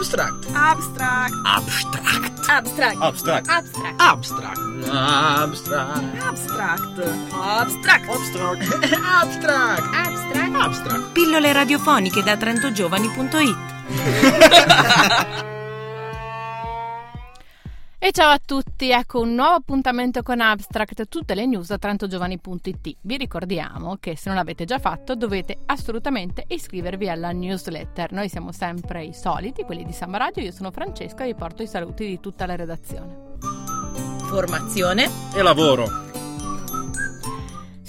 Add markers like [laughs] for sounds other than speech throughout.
Abstract. Abstract. Abstract. Abstract. Abstract. Abstract. Abstract. Abstract. Abstract. Abstract. Abstract. Abstract. Abstract. Abstract. Pillole radiofoniche da trentogiovani.it E ciao a tutti, ecco un nuovo appuntamento con Abstract, tutte le news da trentogiovani.it. Vi ricordiamo che se non l'avete già fatto dovete assolutamente iscrivervi alla newsletter. Noi siamo sempre i soliti, quelli di Samba Radio, io sono Francesca e vi porto i saluti di tutta la redazione. Formazione E lavoro.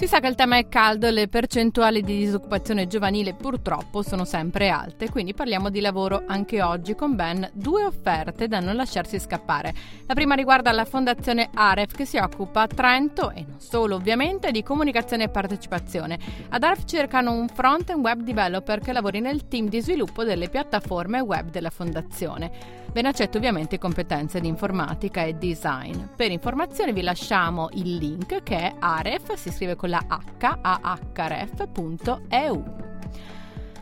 Si sa che il tema è caldo e le percentuali di disoccupazione giovanile purtroppo sono sempre alte, quindi parliamo di lavoro anche oggi con ben due offerte da non lasciarsi scappare. La prima riguarda la fondazione Aref che si occupa a Trento e non solo ovviamente di comunicazione e partecipazione. Ad Aref cercano un front-end web developer che lavori nel team di sviluppo delle piattaforme web della fondazione. Ben accetto ovviamente competenze di informatica e design. Per informazioni vi lasciamo il link che è aref, si scrive con la h.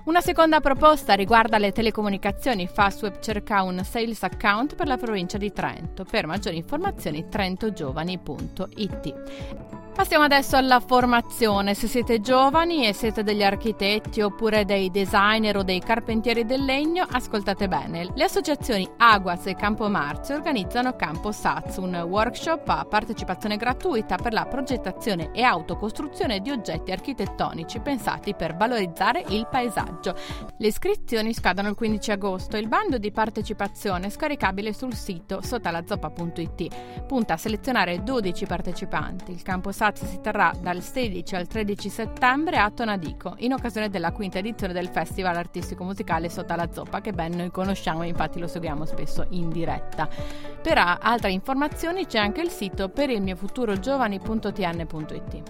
Una seconda proposta riguarda le telecomunicazioni. Fastweb cerca un sales account per la provincia di Trento. Per maggiori informazioni trentogiovani.it. Passiamo adesso alla formazione. Se siete giovani e siete degli architetti oppure dei designer o dei carpentieri del legno, ascoltate bene. Le associazioni Aguas e Campo Marzo organizzano Campo Saz, un workshop a partecipazione gratuita per la progettazione e autocostruzione di oggetti architettonici pensati per valorizzare il paesaggio. Le iscrizioni scadono il 15 agosto. Il bando di partecipazione è scaricabile sul sito sotalazoppa.it. Punta a selezionare 12 partecipanti. Il Campo Saz si terrà dal 16 al 13 settembre a Tonadico, in occasione della quinta edizione del Festival Artistico Musicale Sota la Zoppa, che ben noi conosciamo e infatti lo seguiamo spesso in diretta. Per altre informazioni c'è anche il sito per il mio futuro giovani.tn.it.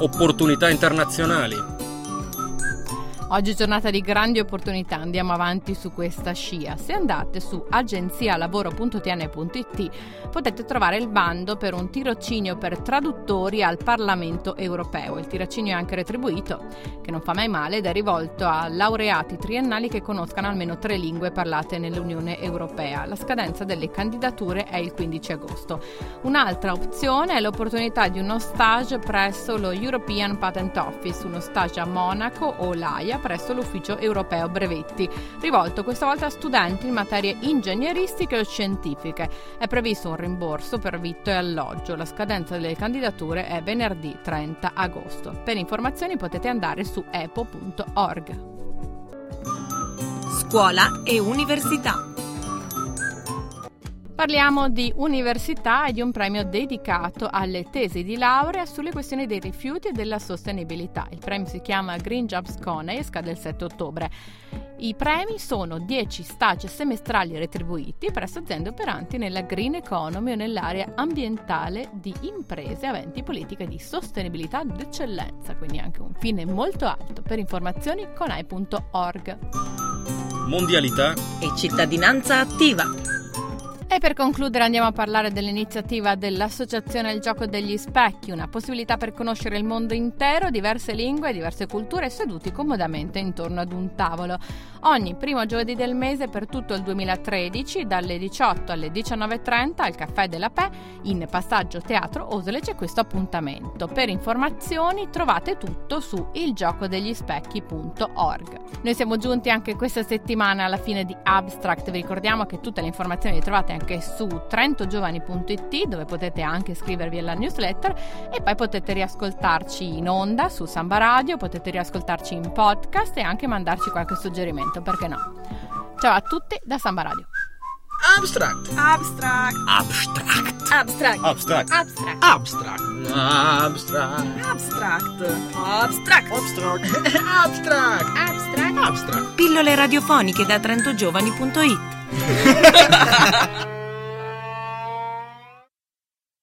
Opportunità internazionali. Oggi è giornata di grandi opportunità, andiamo avanti su questa scia. Se andate su agenzialavoro.tn.it potete trovare il bando per un tirocinio per traduttori al Parlamento europeo. Il tirocinio è anche retribuito, che non fa mai male ed è rivolto a laureati triennali che conoscano almeno tre lingue parlate nell'Unione Europea. La scadenza delle candidature è il 15 agosto. Un'altra opzione è l'opportunità di uno stage presso lo European Patent Office, uno stage a Monaco o l'AIA presso l'Ufficio Europeo Brevetti, rivolto questa volta a studenti in materie ingegneristiche o scientifiche. È previsto un rimborso per vitto e alloggio. La scadenza delle candidature è venerdì 30 agosto. Per informazioni potete andare su epo.org. Scuola e università. Parliamo di università e di un premio dedicato alle tesi di laurea sulle questioni dei rifiuti e della sostenibilità. Il premio si chiama Green Jobs Cone e scade il 7 ottobre. I premi sono 10 stage semestrali retribuiti presso aziende operanti nella green economy o nell'area ambientale di imprese aventi politiche di sostenibilità d'eccellenza, quindi anche un fine molto alto. Per informazioni conai.org. Mondialità. E cittadinanza attiva. E per concludere andiamo a parlare dell'iniziativa dell'Associazione Il Gioco degli Specchi, una possibilità per conoscere il mondo intero, diverse lingue, diverse culture seduti comodamente intorno ad un tavolo. Ogni primo giovedì del mese per tutto il 2013, dalle 18 alle 19.30 al Caffè della Pè, in Passaggio Teatro Osle c'è questo appuntamento. Per informazioni trovate tutto su ilgiocodeglispecchi.org. Noi siamo giunti anche questa settimana alla fine di Abstract, vi ricordiamo che tutte le informazioni le trovate anche su trentogiovani.it dove potete anche iscrivervi alla newsletter e poi potete riascoltarci in onda su Samba Radio, potete riascoltarci in podcast e anche mandarci qualche suggerimento, perché no? Ciao a tutti da Samba Radio. Abstract. Abstract. Abstract. Abstract. Abstract. Abstract. Abstract. Abstract. Abstract. Abstract. Abstract. Abstract. Abstract. Abstract. Pillole radiofoniche da trentogiovani.it Yeah. [laughs]